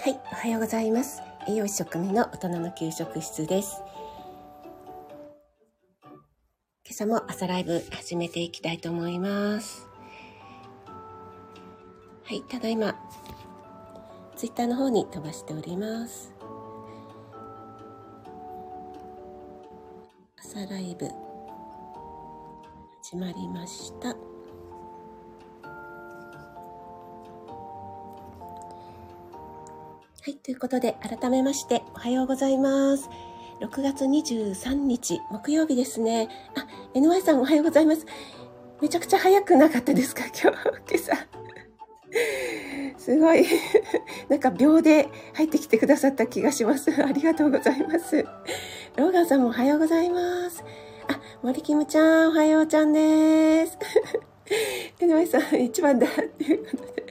はい、おはようございます。栄養士食味の大人の給食室です。今朝も朝ライブ始めていきたいと思います。はい、ただいま、ツイッターの方に飛ばしております。朝ライブ、始まりました。ということで、改めまして、おはようございます。6月23日、木曜日ですね。あ、NY さんおはようございます。めちゃくちゃ早くなかったですか？今日、今朝。すごい。なんか秒で入ってきてくださった気がします。ありがとうございます。ローガンさんもおはようございます。あ、森キムちゃん、おはようちゃんです。NY さん、一番だっていうことで。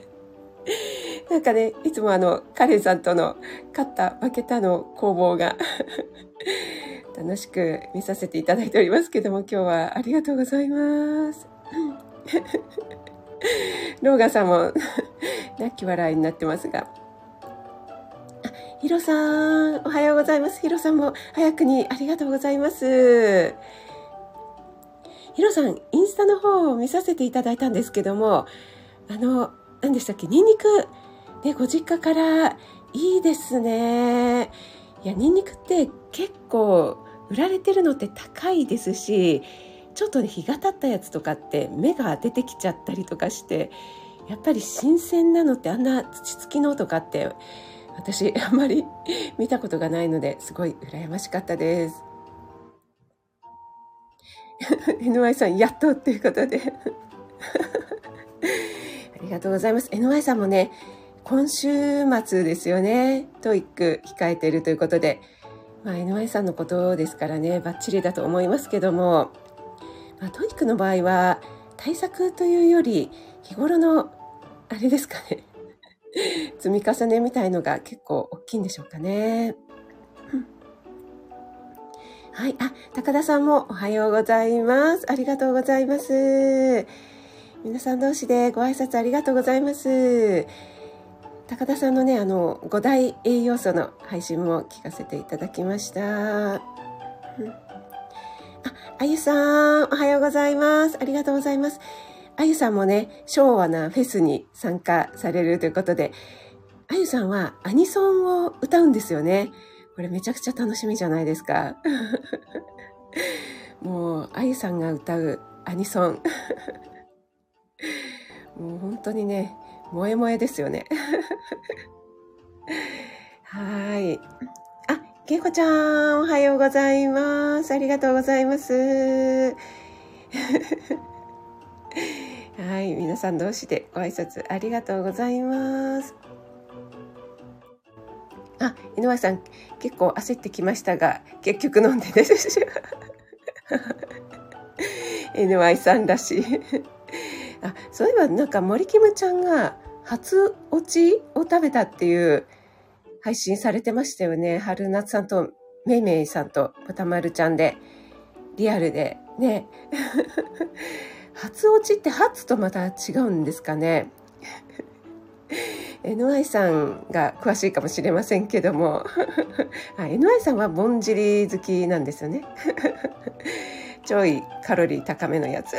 なんかね、いつもあの、カレンさんとの勝った、負けたの攻防が 楽しく見させていただいておりますけども、今日はありがとうございます。ローガさんも 泣き笑いになってますが。ヒロさん、おはようございます。ヒロさんも早くにありがとうございます。ヒロさん、インスタの方を見させていただいたんですけども、あの、何でしたっけ？ニンニク、ね、ご実家からいいですね。いや、ニンニクって結構売られてるのって高いですし、ちょっとね、日が経ったやつとかって芽が出てきちゃったりとかして、やっぱり新鮮なのってあんな土付きのとかって私あんまり見たことがないのですごい羨ましかったです。NY さんやっとっていうことで ありがとうございます。NY さんもね、今週末ですよね。 TOEIC 控えているということで、まあ、NY さんのことですからね、バッチリだと思いますけども、まあ、 TOEIC の場合は、対策というより、日頃の、あれですかね、積み重ねみたいのが結構大きいんでしょうかね。はい。あ、高田さんもおはようございます。ありがとうございます。皆さん同士でご挨拶ありがとうございます。高田さんのね、あの、5大栄養素の配信も聞かせていただきました。うん、あ、あゆさん、おはようございます。ありがとうございます。あゆさんもね、昭和なフェスに参加されるということで、あゆさんはアニソンを歌うんですよね。これめちゃくちゃ楽しみじゃないですか。もう、あゆさんが歌うアニソン。もう本当にね、萌え萌えですよね。はい。あ、けいこちゃん、おはようございます。ありがとうございます。はい、皆さん同士でご挨拶ありがとうございます。あ、井上さん、結構焦ってきましたが、結局飲んでです。NY さんらしい。あそういえばなんか森キムちゃんが初落ちを食べたっていう配信されてましたよね。春夏さんとめいめいさんと豚丸ちゃんでリアルでね。初落ちって初とまた違うんですかね。NY さんが詳しいかもしれませんけども あ NY さんはぼんじり好きなんですよね。ちょいカロリー高めのやつ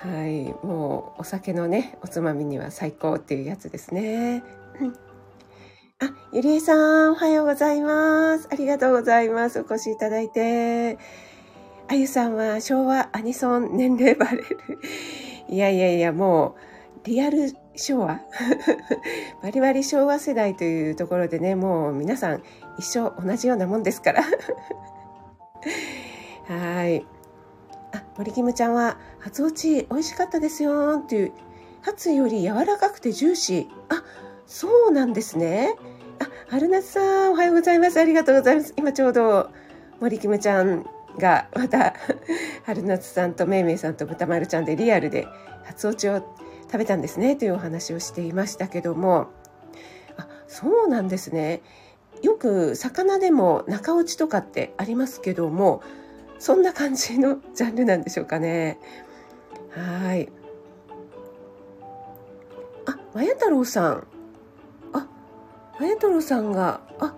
はい、もうお酒のね、おつまみには最高っていうやつですね。あ、ゆりえさん、おはようございます。ありがとうございます。お越しいただいて。あゆさんは昭和アニソン年齢バレる。いやいやいや、もう、リアル昭和 バリバリ昭和世代というところでね、もう皆さん一生同じようなもんですから はい。森キムちゃんは、初落ち美味しかったですよっていう、初より柔らかくてジューシー。あ、そうなんですね。あ、春夏さん、おはようございます。ありがとうございます。今ちょうど、森キムちゃんが、また、春夏さんとめいめいさんと豚丸ちゃんでリアルで初落ちを食べたんですね、というお話をしていましたけども、あ、そうなんですね。よく魚でも中落ちとかってありますけども、そんな感じのジャンルなんでしょうかね。はい。あ、まや太郎さん。あやとろさんが、あ、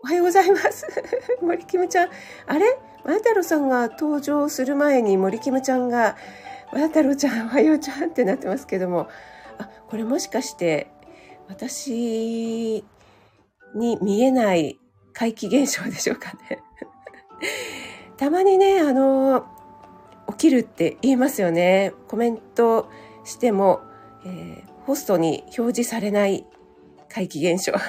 おはようございます。森キムちゃん。あれ？まや太郎さんが登場する前に森キムちゃんが、まや太郎ちゃん、おはようちゃんってなってますけども、あ、これもしかして、私に見えない怪奇現象でしょうかね。たまにね、あの、起きるって言いますよね。コメントしても、えー、ホストに表示されない怪奇現象。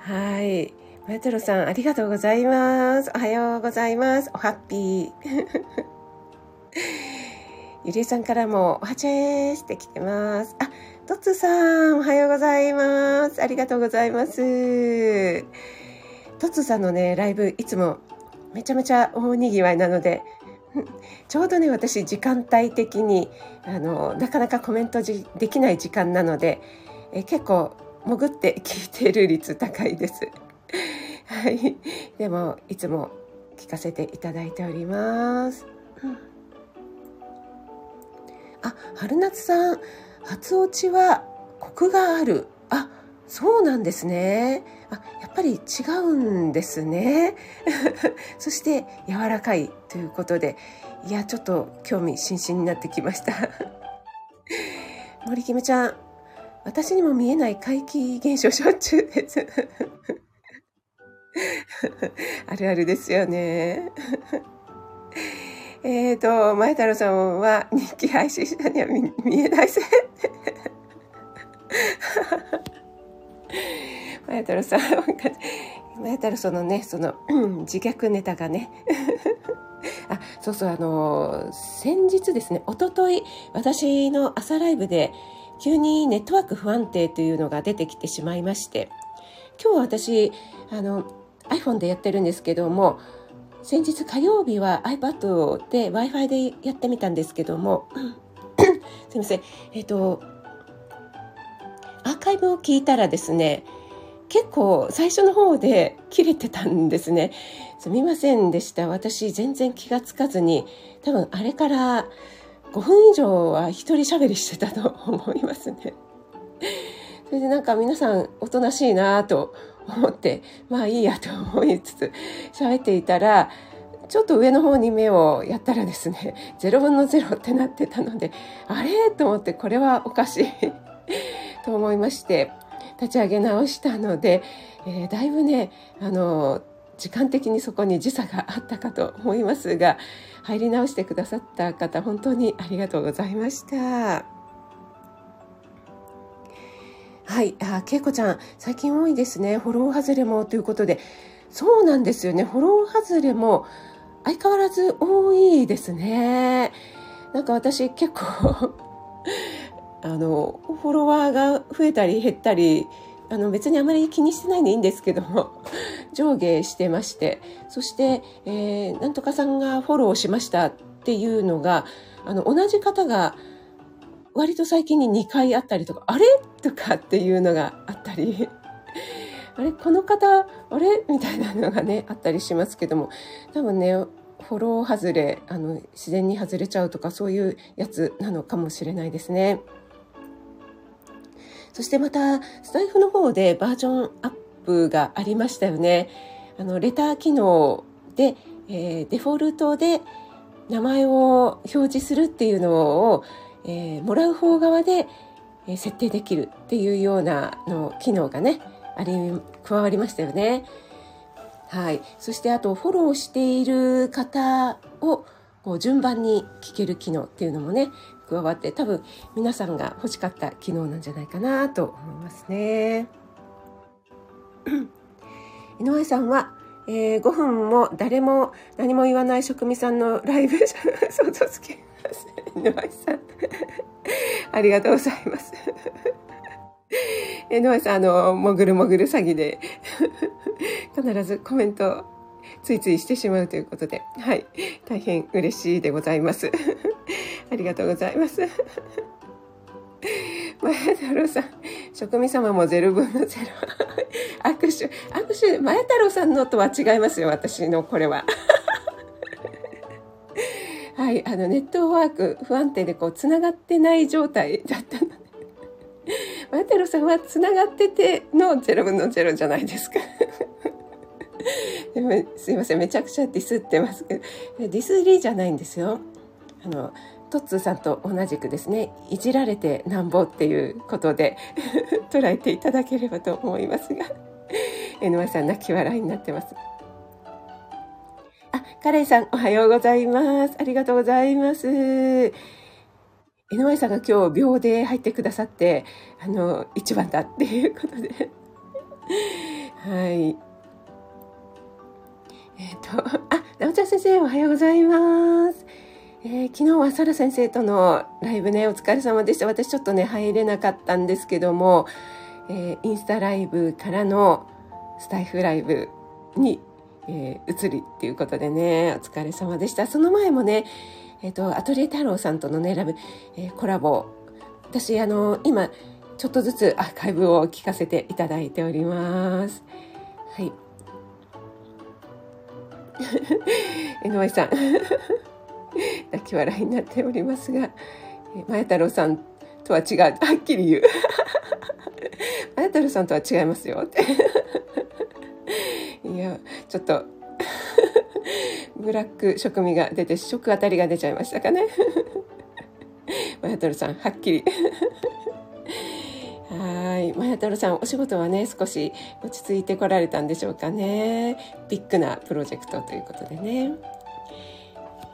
はい。マヤトロさん、ありがとうございます。おはようございます。おハッピー。ゆりえさんからも、おはちーすって来てます。あ、トツさん、おはようございます。ありがとうございます。トツさんのね、ライブ、いつもめちゃめちゃ大にぎわいなので、ちょうどね、私、時間帯的に、あの、なかなかコメントできない時間なので、え結構、潜って聞いている率高いです。はい。でも、いつも聞かせていただいております。うん、あ、春夏さん、初落ちはコクがある。あ、そうなんですね。あ、やっぱり違うんですね。そして柔らかいということで、いや、ちょっと興味津々になってきました。森キムちゃん、私にも見えない怪奇現象しょっちゅうです。あるあるですよね。えっと、前太郎さんは日記配信者には見えないせ前太郎さん、前太郎そのね、その、自虐ネタがね。あ、そうそう、あの、先日ですね、おととい、私の朝ライブで、急にネットワーク不安定というのが出てきてしまいまして、今日私、あの、iPhone でやってるんですけども先日火曜日は iPad で Wi-Fi でやってみたんですけども すいませんえっ、ー、とアーカイブを聞いたらですね結構最初の方で切れてたんですね。すみませんでした。私全然気がつかずに多分あれから5分以上は一人喋りしてたと思いますね。それでなんか皆さんおとなしいなと思って、まあいいやと思いつつ喋っていたら、ちょっと上の方に目をやったらですね、0分の0ってなってたので、あれ？と思ってこれはおかしい。と思いまして、立ち上げ直したので、えー、だいぶね、あの、時間的にそこに時差があったかと思いますが、入り直してくださった方、本当にありがとうございました。はい。あ、けいこちゃん、最近多いですね。フォロー外れもということで。そうなんですよね。フォロー外れも相変わらず多いですね。なんか私結構あの、フォロワーが増えたり減ったり、あの別にあまり気にしてないんでいいんですけども、上下してまして、そして、えー、なんとかさんがフォローしましたっていうのが、あの、同じ方が割と最近に2回あったりとか、あれ？とかっていうのがあったり、あれ？この方、あれ？みたいなのがね、あったりしますけども、多分ね、フォロー外れ、あの、自然に外れちゃうとか、そういうやつなのかもしれないですね。そしてまた、スタイフの方でバージョンアップがありましたよね。あの、レター機能で、えー、デフォルトで名前を表示するっていうのを、えー、もらう方側で、設定できるっていうようなの機能がねあれ加わりましたよね。はい、そしてあとフォローしている方をこう順番に聞ける機能っていうのもね加わって多分皆さんが欲しかった機能なんじゃないかなと思いますね。井上さんは、えー、5分も誰も何も言わない職味さんのライブ 想像つけます井上さん。ありがとうございます。井上さんあのもぐるもぐる詐欺で必ずコメントついついしてしまうということではい大変嬉しいでございます ありがとうございます 前太郎さん、職味様もゼロ分のゼロ。握手、握手、前太郎さんのとは違いますよ、私のこれは。はい、あのネットワーク不安定でこうつながってない状態だったのでマテロさんは繋がってての0分の0じゃないですか。でもすいませんめちゃくちゃディスってますけどディスリーじゃないんですよ。あのトッツーさんと同じくですねいじられてなんぼっていうことで 捉えていただければと思いますが NY さん泣き笑いになってます。あ、カレンさんおはようございます。ありがとうございます。NY さんが今日秒で入ってくださって、あの、一番だっていうことで。はい。えっ、ー、と、あ、なおちゃん先生おはようございます。えー、昨日はサラ先生とのライブね、お疲れ様でした。私ちょっとね、入れなかったんですけども、えー、インスタライブからのスタイフライブに、え、移りっていうことでね、お疲れ様でした。その前もね、えっ、と、アトリエ太郎さんとのね、ラブ、え、コラボ。私、あの、今、ちょっとずつアーカイブを聞かせていただいております。はい。江上さん 泣き笑いになっておりますが、前太郎さんとは違う。はっきり言う。前太郎さんとは違いますよ。っていや、ちょっとブラック食味が出て、食あたりが出ちゃいましたかね。前太郎さん、はっきり。はい。マヤ太郎さん、お仕事はね、少し落ち着いてこられたんでしょうかね。ビッグなプロジェクトということでね。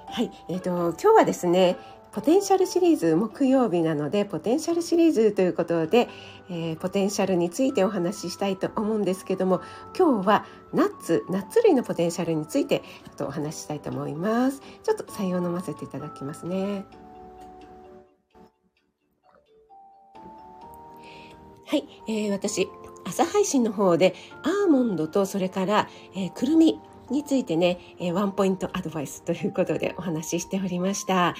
はい。えっ、ー、と、今日はですね、ポテンシャルシリーズ木曜日なので、ポテンシャルシリーズということで、えー、ポテンシャルについてお話ししたいと思うんですけども、今日はナッツ、ナッツ類のポテンシャルについてちょっとお話ししたいと思います。ちょっと採用飲ませていただきますね。はい、えー、私朝配信の方でアーモンドとそれから、えー、くるみについてね、えー、ワンポイントアドバイスということでお話ししておりました。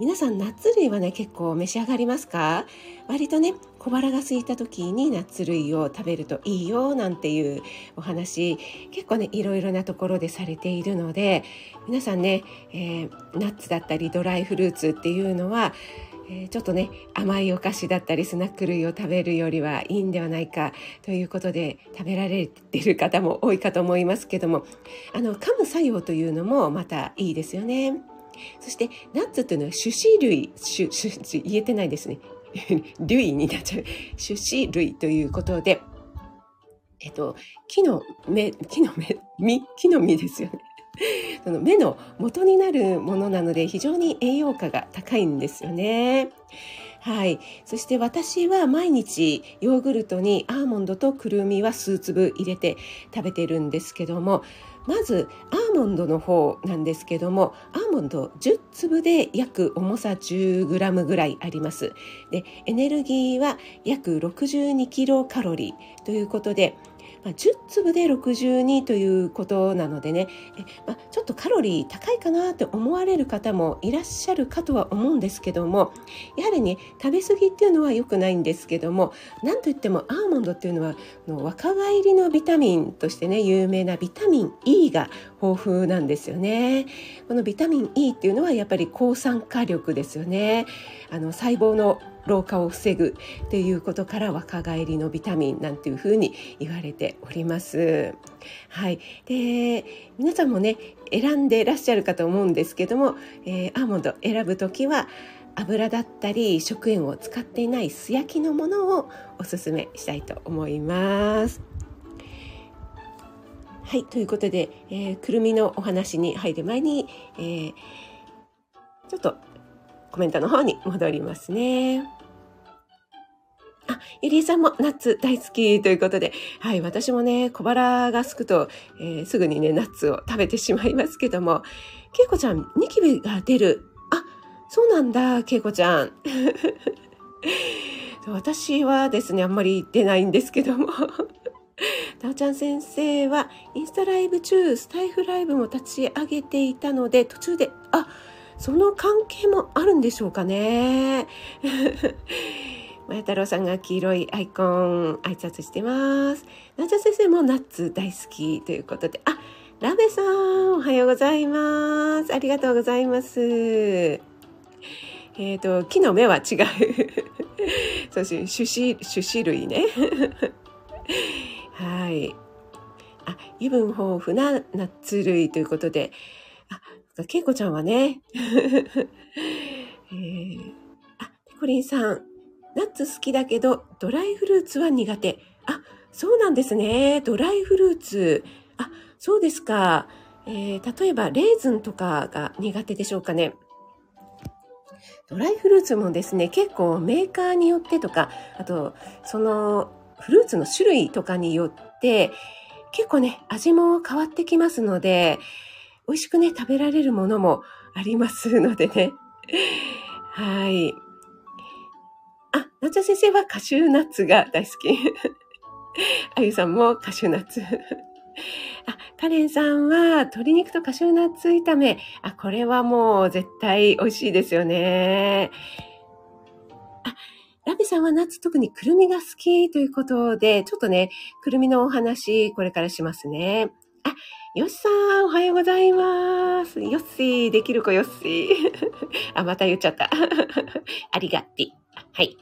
皆さんナッツ類はね結構召し上がりますか？割とね小腹が空いた時にナッツ類を食べるといいよなんていうお話結構ねいろいろなところでされているので皆さんね、えー、ナッツだったりドライフルーツっていうのはえ、ちょっとね甘いお菓子だったりスナック類を食べるよりはいいんではないかということで食べられてる方も多いかと思いますけどもあの噛む作用というのもまたいいですよね。そしてナッツというのは種子類種種言えてないですね。類になっちゃう。種子類ということでえっと木の芽木の芽実木の実ですよね。その目の元になるものなので非常に栄養価が高いんですよね。はい。そして私は毎日ヨーグルトにアーモンドとくるみは数粒入れて食べてるんですけども、まずアーモンドの方なんですけどもアーモンド10粒で約重さ 10g ぐらいありますでエネルギーは約62キロカロリーということでまあ、10粒で62ということなのでねえ、まあ、ちょっとカロリー高いかなって思われる方もいらっしゃるかとは思うんですけどもやはりね食べ過ぎっていうのは良くないんですけどもなんといってもアーモンドっていうのはの若返りのビタミンとしてね有名なビタミン E が豊富なんですよね。このビタミン E っていうのはやっぱり抗酸化力ですよね。あの細胞の老化を防ぐということから若返りのビタミンなんていうふうに言われております。はい、で皆さんもね選んでらっしゃるかと思うんですけども、えー、アーモンド選ぶ時は油だったり食塩を使っていない素焼きのものをおすすめしたいと思います。はい、ということで、えー、くるみのお話に入る前に、えー、ちょっとコメントの方に戻りますね。あ、ゆりえさんもナッツ大好きということで、はい、私もね、小腹がすくと、えー、すぐにね、ナッツを食べてしまいますけども、けいこちゃん、ニキビが出る。あ、そうなんだ、けいこちゃん。私はですね、あんまり出ないんですけども。たおちゃん先生は、インスタライブ中、スタイフライブも立ち上げていたので、途中で、あ、その関係もあるんでしょうかね。前太郎さんが黄色いアイコン挨拶してます。なちゃ先生もナッツ大好きということで、あ、ラベさん、おはようございます。ありがとうございます。ええっ、ー、と、木の芽は違う。そして種子、種子類ね。はい。あ、油分豊富なナッツ類ということで、あ、けいこちゃんはね、えー、あ、ペコリンさん、ナッツ好きだけど、ドライフルーツは苦手。あ、そうなんですね。ドライフルーツ。あ、そうですか。えー、例えば、レーズンとかが苦手でしょうかね。ドライフルーツもですね、結構メーカーによってとか、あと、そのフルーツの種類とかによって、結構ね、味も変わってきますので、美味しくね、食べられるものもありますのでね。はい。あ、なちゃ先生はカシューナッツが大好き。あゆさんもカシューナッツ。あ、カレンさんは鶏肉とカシューナッツ炒め。あ、これはもう絶対美味しいですよね。あ、ラビさんはナッツ特にくるみが好きということで、ちょっとね、くるみのお話、これからしますね。あ、よっさん、おはようございます。よっしー、できる子よっしー。あ、また言っちゃった。ありがって。はい。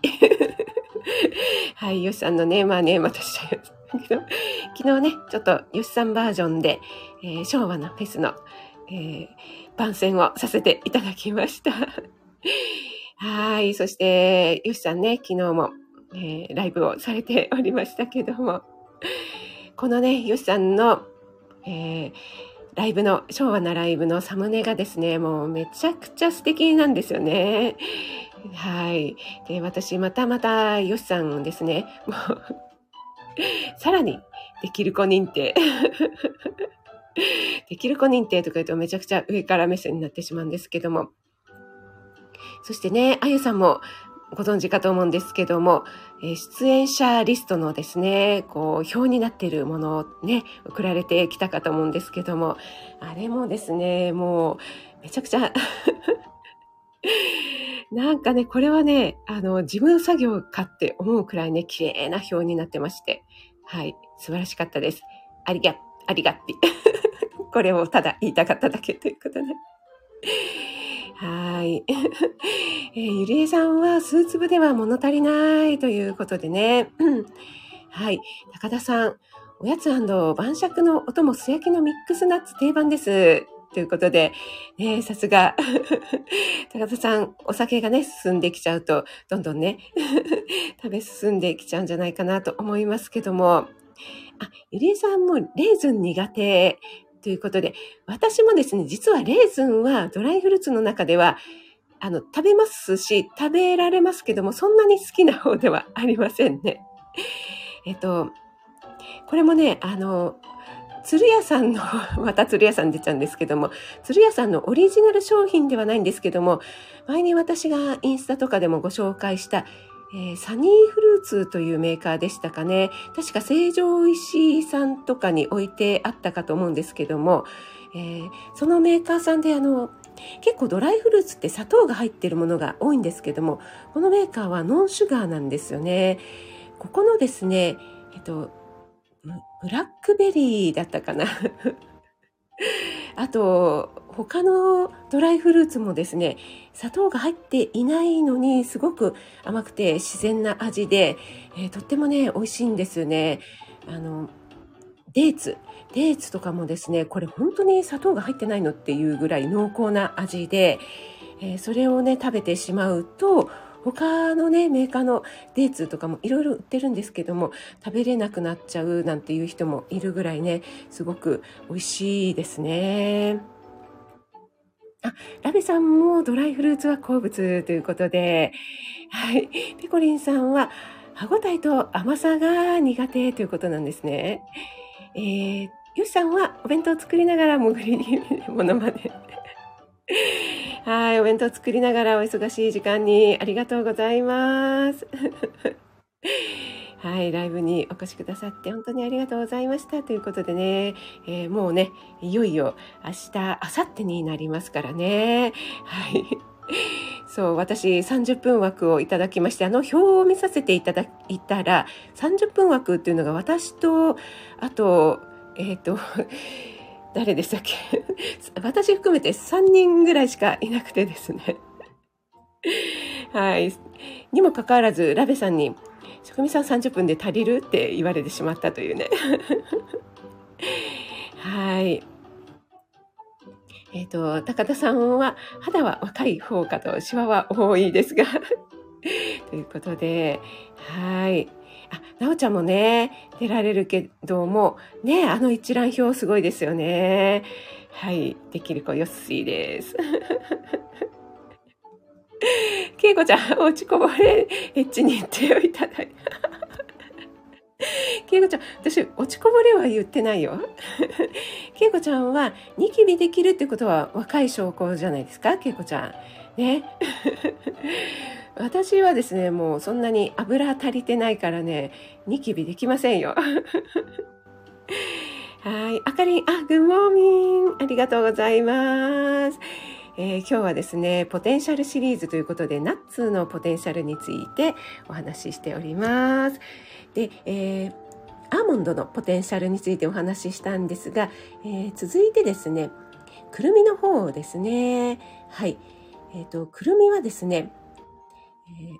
はい、よしさんのね、まあね、またしちゃいます。昨日ね、ちょっとよしさんバージョンで、えー、昭和のフェスの、えー、番宣をさせていただきました。はい。そして、よしさんね、昨日も、えー、ライブをされておりましたけども、このね、よしさんの、えー、ライブの、昭和なライブのサムネがですね、もうめちゃくちゃ素敵なんですよね。はい。で、私、またまた、よしさんをですね、もうさらに、できる子認定。できる子認定とか言うとめちゃくちゃ上から目線になってしまうんですけども、そしてね、あゆさんもご存知かと思うんですけども、え出演者リストのですね、こう、表になっているものをね、送られてきたかと思うんですけども、あれもですね、もう、めちゃくちゃ なんかね、これはね、あの、事務作業かって思うくらいね、綺麗な表になってまして、はい、素晴らしかったです。ありが、ありがって。これをただ言いたかっただけということで。はい。えー、ゆりえさんはスーツ部では物足りないということでね。はい。高田さん、おやつ晩酌のお供素焼きのミックスナッツ定番です。ということで、ね、さすが、高田さん、お酒がね、進んできちゃうと、どんどんね、食べ進んできちゃうんじゃないかなと思いますけども、あ、ゆりえさんもレーズン苦手ということで、私もですね、実はレーズンはドライフルーツの中では、あの、食べますし、食べられますけども、そんなに好きな方ではありませんね。えっと、これもね、あの、鶴屋さんの、また鶴屋さん出ちゃうんですけども、鶴屋さんのオリジナル商品ではないんですけども、前に私がインスタとかでもご紹介した、えー、サニーフルーツというメーカーでしたかね。確か成城石井さんとかに置いてあったかと思うんですけども、えー、そのメーカーさんであの、結構ドライフルーツって砂糖が入ってるものが多いんですけども、このメーカーはノンシュガーなんですよね。ここのですね、えっと、ブラックベリーだったかな。あと、他のドライフルーツもですね、砂糖が入っていないのにすごく甘くて自然な味で、えー、とってもね、美味しいんですよね。あの、デーツ。デーツとかもですね、これ本当に砂糖が入ってないのっていうぐらい濃厚な味で、えー、それをね、食べてしまうと、他のね、メーカーのデーツとかもいろいろ売ってるんですけども、食べれなくなっちゃうなんていう人もいるぐらいね、すごく美味しいですね。あ、ラベさんもドライフルーツは好物ということで、はい。ペコリンさんは歯ごたえと甘さが苦手ということなんですね。えー、よしさんはお弁当を作りながら潜りものまで。はい、お弁当作りながらお忙しい時間にありがとうございます。はい、ライブにお越しくださって本当にありがとうございましたということでね、えー、もうね、いよいよ明日、明後日になりますからね。はい。そう、私30分枠をいただきまして、あの表を見させていただいたら、30分枠っていうのが私と、あと、えっ、ー、と、誰でしたっけ？私含めて3人ぐらいしかいなくてですね。はい。にもかかわらず、ラベさんに、職人さん30分で足りる？って言われてしまったというね。はい。えっ、ー、と、高田さんは、肌は若い方かと、シワは多いですが ということで、はい。あ、なおちゃんもね、出られるけども、ね、あの一覧表すごいですよね。はい。できる子よっしーです。けいこちゃん、落ちこぼれエッチに手をいただい。けいこちゃん、私、落ちこぼれは言ってないよ。けいこちゃんは、ニキビできるってことは若い証拠じゃないですか、けいこちゃん。ね。私はですね、もうそんなに油足りてないからね、ニキビできませんよ。はい。あかりん、あ、グッモーミン。ありがとうございます。えー、今日はですね、ポテンシャルシリーズということで、ナッツのポテンシャルについてお話ししております。で、えー、アーモンドのポテンシャルについてお話ししたんですが、えー、続いてですね、くるみの方ですね。はい。えっ、ー、と、くるみはですね、えー、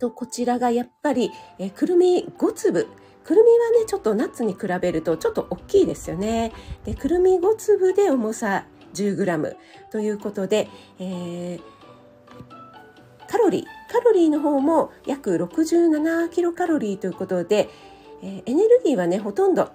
と、こちらがやっぱり、え、くるみ5粒。くるみはね、ちょっとナッツに比べるとちょっと大きいですよね。で、くるみ5粒で重さ 10g ということで、えー、カロリー、カロリーの方も約67キロカロリーということで、えー、エネルギーはね、ほとんど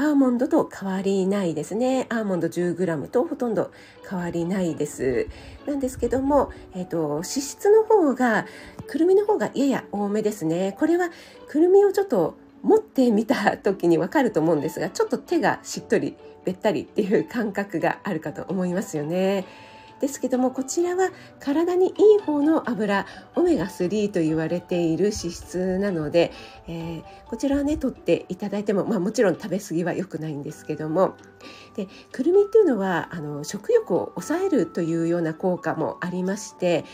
アーモンドと変わりないですね。アーモンド 10g とほとんど変わりないです。なんですけども、えっ、ー、と、脂質の方が、くるみの方がやや多めですね。これはくるみをちょっと持ってみた時にわかると思うんですが、ちょっと手がしっとり、べったりっていう感覚があるかと思いますよね。ですけどもこちらは体にいい方の油オメガ3と言われている脂質なので、えー、こちらはね取っていただいても、まあ、もちろん食べ過ぎは良くないんですけどもでくるみっていうのはあの食欲を抑えるというような効果もありまして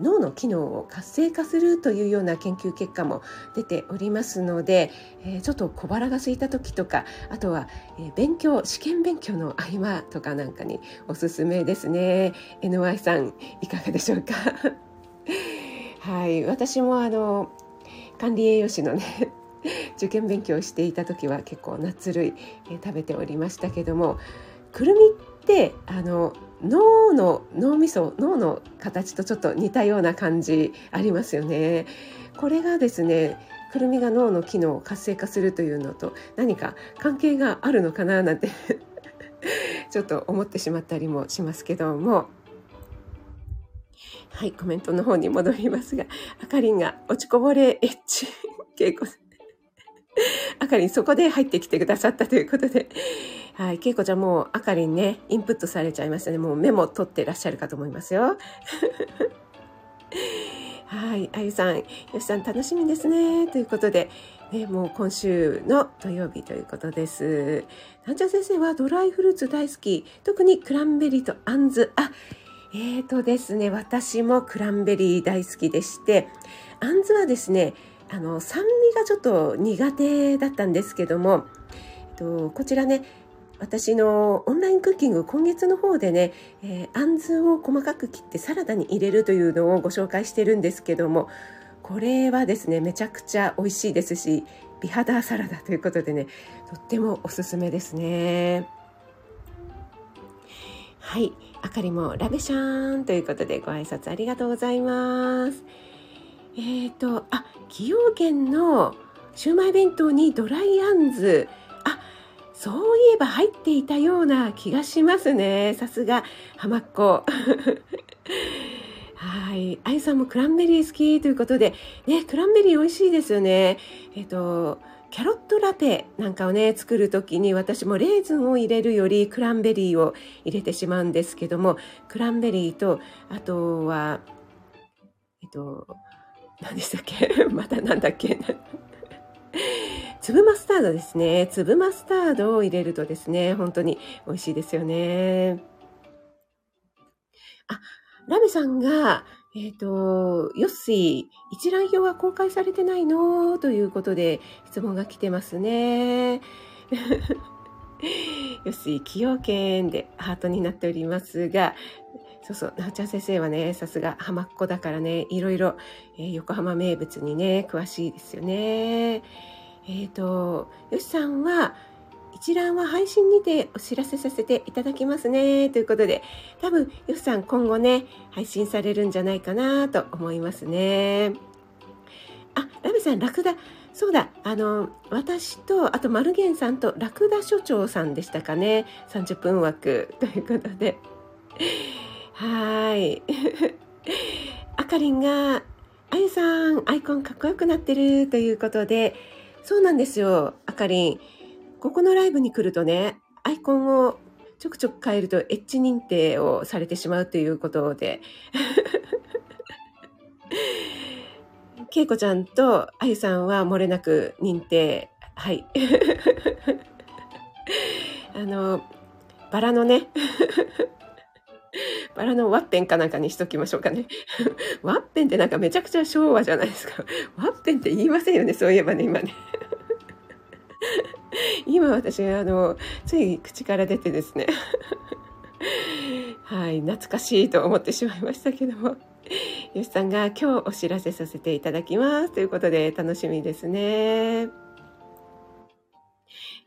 脳の機能を活性化するというような研究結果も出ておりますので、え、ちょっと小腹が空いた時とかあとは、え、勉強試験勉強の合間とかなんかにおすすめですね。NY さんいかがでしょうか？はい。私もあの管理栄養士のね受験勉強をしていた時は結構ナッツ類、え、食べておりましたけどもくるみってあの脳の脳みそ脳の形とちょっと似たような感じありますよね。これがですねくるみが脳の機能を活性化するというのと何か関係があるのかななんて ちょっと思ってしまったりもしますけどもはいコメントの方に戻りますがあかりんが落ちこぼれエッチ稽古あかりんそこで入ってきてくださったということではい、けいこちゃんもうあかりんね、インプットされちゃいましたね。もうメモ取ってらっしゃるかと思いますよ。はい、あゆさん、よしさん楽しみですね。ということで、ね、もう今週の土曜日ということです。なんちゃん先生はドライフルーツ大好き。特にクランベリーとあんず。あ、えーとですね、私もクランベリー大好きでして、あんずはですね、あの、酸味がちょっと苦手だったんですけども、えっとこちらね、私のオンラインクッキング今月の方でね、えー、あんずを細かく切ってサラダに入れるというのをご紹介してるんですけどもこれはですねめちゃくちゃ美味しいですし美肌サラダということでねとってもおすすめですね。はいあかりもラベシャーンということでご挨拶ありがとうございます。えっ、ー、とあ崎陽軒のシュウマイ弁当にドライあんずそういえば入っていたような気がしますね。さすが、浜っ子。はい。あゆさんもクランベリー好きということで、ね、クランベリー美味しいですよね。えっと、キャロットラペなんかをね、作るときに私もレーズンを入れるよりクランベリーを入れてしまうんですけども、クランベリーと、あとは、えっと、何でしたっけ？またなんだっけ？粒マスタードですね。粒マスタードを入れるとですね、本当に美味しいですよね。あ、ラメさんが、えっ、ー、と、ヨッシー、一覧表は公開されてないの？ということで質問が来てますね。よし、崎陽軒でハートになっておりますが、そうそう、なおちゃん先生はね、さすが浜っ子だからね、いろいろ、えー、横浜名物にね、詳しいですよね。えっ、ー、と、よしさんは、一覧は配信にてお知らせさせていただきますね。ということで、多分、よしさん今後ね、配信されるんじゃないかなと思いますね。あ、ラビさん、ラクダ。そうだ、あの、私と、あと、マルゲンさんと、ラクダ所長さんでしたかね。30分枠ということで。はい。あかりんが、あゆさん、アイコンかっこよくなってるということで、そうなんですよ、あかりん。ここのライブに来るとね、アイコンをちょくちょく変えるとエッジ認定をされてしまうということで、けいこちゃんとあゆさんは漏れなく認定。はい。あの、バラのね、バラのワッペンかなんかにしときましょうかね。ワッペンってなんかめちゃくちゃ昭和じゃないですか。ワッペンって言いませんよね、そういえばね、今ね。今私、あの、つい口から出てですね。はい、懐かしいと思ってしまいましたけども。よしさんが今日お知らせさせていただきますということで楽しみですね。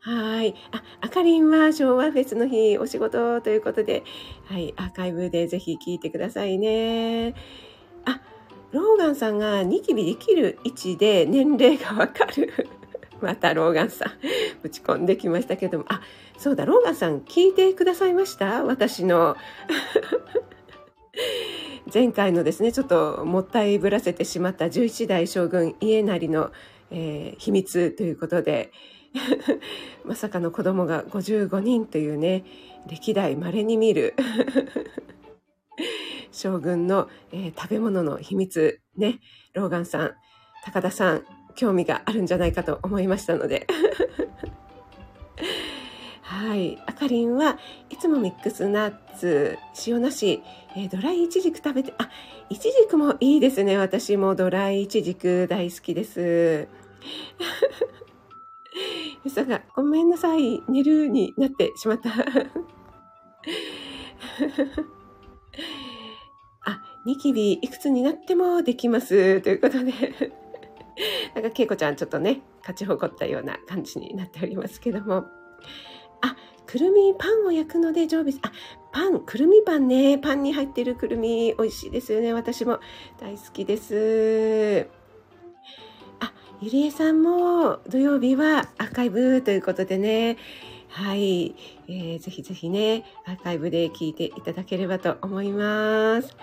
はい。あ、あかりんは昭和フェスの日お仕事ということで、はい、アーカイブでぜひ聞いてくださいね。あ、ローガンさんがニキビできる位置で年齢がわかる。またローガンさん、打ち込んできましたけども、あ、そうだ、ローガンさん聞いてくださいました？私の。前回のですね、ちょっともったいぶらせてしまった11代将軍家成の、えー、秘密ということで、まさかの子供が55人というね、歴代稀に見る 将軍の、えー、食べ物の秘密、ね、ローガンさん、高田さん、興味があるんじゃないかと思いましたので。はい。あかりんはいつもミックスナッツ、塩なし、えー、ドライイチジク食べて、あ、イチジクもいいですね。私もドライイチジク大好きです。ゆ さが、ごめんなさい。寝るになってしまった。あ、ニキビいくつになってもできます。ということで。なんか、けいこちゃんちょっとね、勝ち誇ったような感じになっておりますけども。あ、くるみパンを焼くので常備あ、パン、くるみパンね。パンに入ってるくるみ美味しいですよね。私も大好きです。ゆりえさんも土曜日はアーカイブということでね。はい、えー、ぜひぜひね、アーカイブで聞いていただければと思います。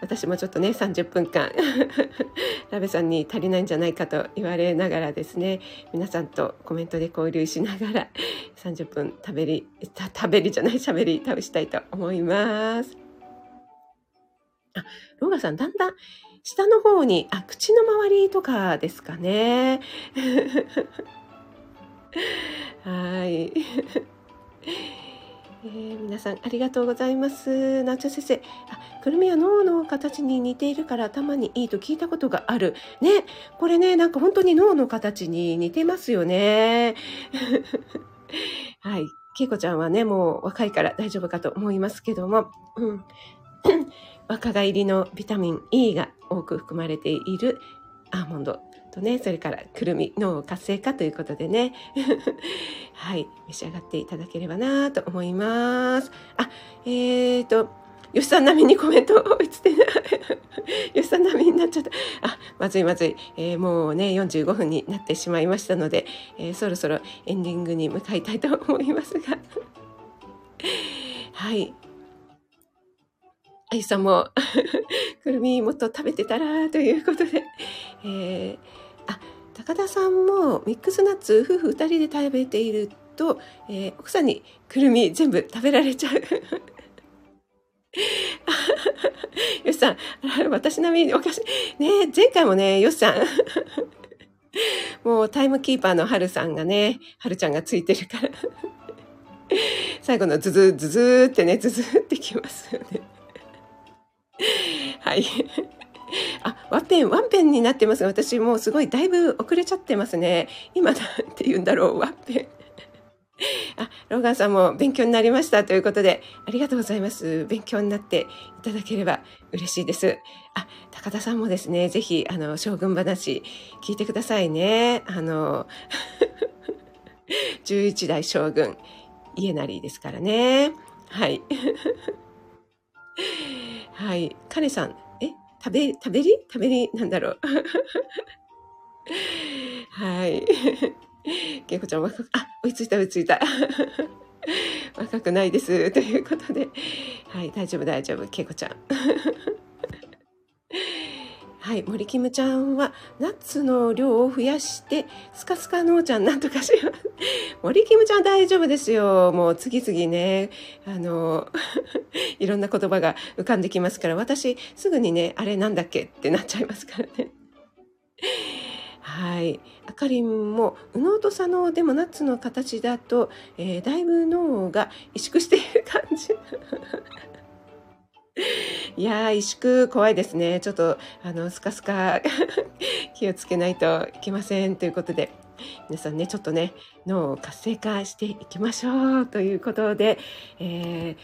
私もちょっとね、30分間ラベさんに足りないんじゃないかと言われながらですね、皆さんとコメントで交流しながら、30分食べり、食べりじゃない、喋り、食べしたいと思います。あ、ローガさん、だんだん下の方に、あ、口の周りとかですかね。はい。えー、皆さんありがとうございます。なちゃ先生。あ、くるみは脳の形に似ているから頭にいいと聞いたことがある。ね、これね、なんか本当に脳の形に似てますよね。はい。けいこちゃんはね、もう若いから大丈夫かと思いますけども、うん。若返りのビタミン E が多く含まれているアーモンドとね、それからくるみ、脳活性化ということでね、はい、召し上がっていただければなと思います。あ、えーと、吉さん並みにコメント追いつてない。吉さん並みになっちゃった。あ、まずいまずい。えー、もうね、45分になってしまいましたので、えー、そろそろエンディングに向かいたいと思いますが。はい。あゆさんもくるみもっと食べてたらということで、えーあ高田さんもミックスナッツ夫婦2人で食べていると、えー、奥さんにくるみ全部食べられちゃう。よしさん、私並みにおかしい。ね前回もね、よしさん。もうタイムキーパーのはるさんがね、はるちゃんがついてるから。最後のズズズズってね、ズズってきますよね。はい。あ、ワッペン、ワッペンになってますが、私もうすごいだいぶ遅れちゃってますね。今なんて言うんだろう、ワッペン。あ、ローガンさんも勉強になりましたということで、ありがとうございます。勉強になっていただければ嬉しいです。あ、高田さんもですね、ぜひ、あの、将軍話聞いてくださいね。あの、11代将軍、家成ですからね。はい。はい。カネさん、え？食べ、食べり食べりなんだろう。はい。けいこちゃん若く、あ、追いついた追いついた。若くないです。ということで。はい、大丈夫大丈夫。けいこちゃん。はい、森キムちゃんはナッツの量を増やしてスカスカのーちゃんなんとかします。森キムちゃん大丈夫ですよ。もう次々ね、あの、いろんな言葉が浮かんできますから、私すぐにね、あれなんだっけってなっちゃいますからね。はい。あかりんも、右脳と左脳でもナッツの形だと、えー、だいぶ脳が萎縮している感じ。いやー、萎縮怖いですね。ちょっと、あの、スカスカ 気をつけないといけません。ということで、皆さんね、ちょっとね、脳を活性化していきましょう。ということで、え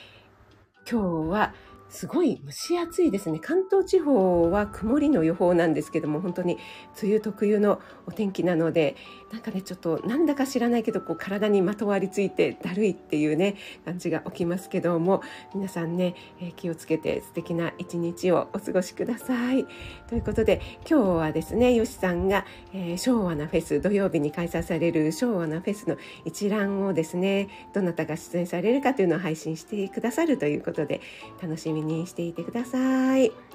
ー、今日は、すごい蒸し暑いですね。関東地方は曇りの予報なんですけども、本当に梅雨特有のお天気なので、なんかね、ちょっとなんだか知らないけど、こう体にまとわりついてだるいっていうね、感じが起きますけども、皆さんね、えー、気をつけて素敵な一日をお過ごしください。ということで、今日はですね、よしさんが、えー、昭和なフェス、土曜日に開催される昭和なフェスの一覧をですね、どなたが出演されるかというのを配信してくださるということで、楽しみにしていてください。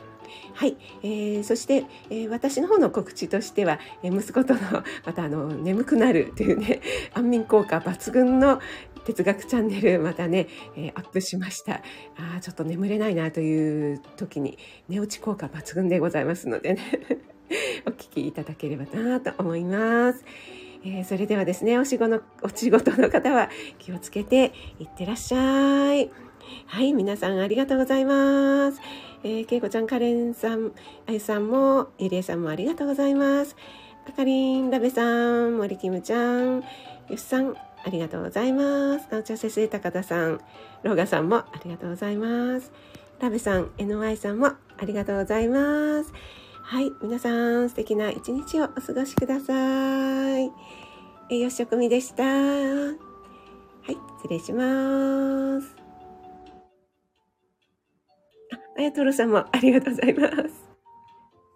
はい、えー、そして、えー、私の方の告知としては、えー、息子とのまたあの眠くなる というね安眠効果抜群の哲学チャンネルまたね、えー、アップしましたあちょっと眠れないなという時に寝落ち効果抜群でございますのでね お聞きいただければなと思います。えー、それではですねお仕事のお仕事の方は気をつけていってらっしゃい。はい、皆さんありがとうございます。えー、けいこちゃん、カレンさん、あゆさんも、ゆりえさんもありがとうございます。あかりん、ラベさん、森キムちゃん、よしさん、ありがとうございます。お茶せせ高田さん、ローガさんもありがとうございます。ラベさん、NY さんもありがとうございます。はい、皆さん素敵な一日をお過ごしください。栄養食味でした。はい、失礼します。あやとろさんもありがとうございます。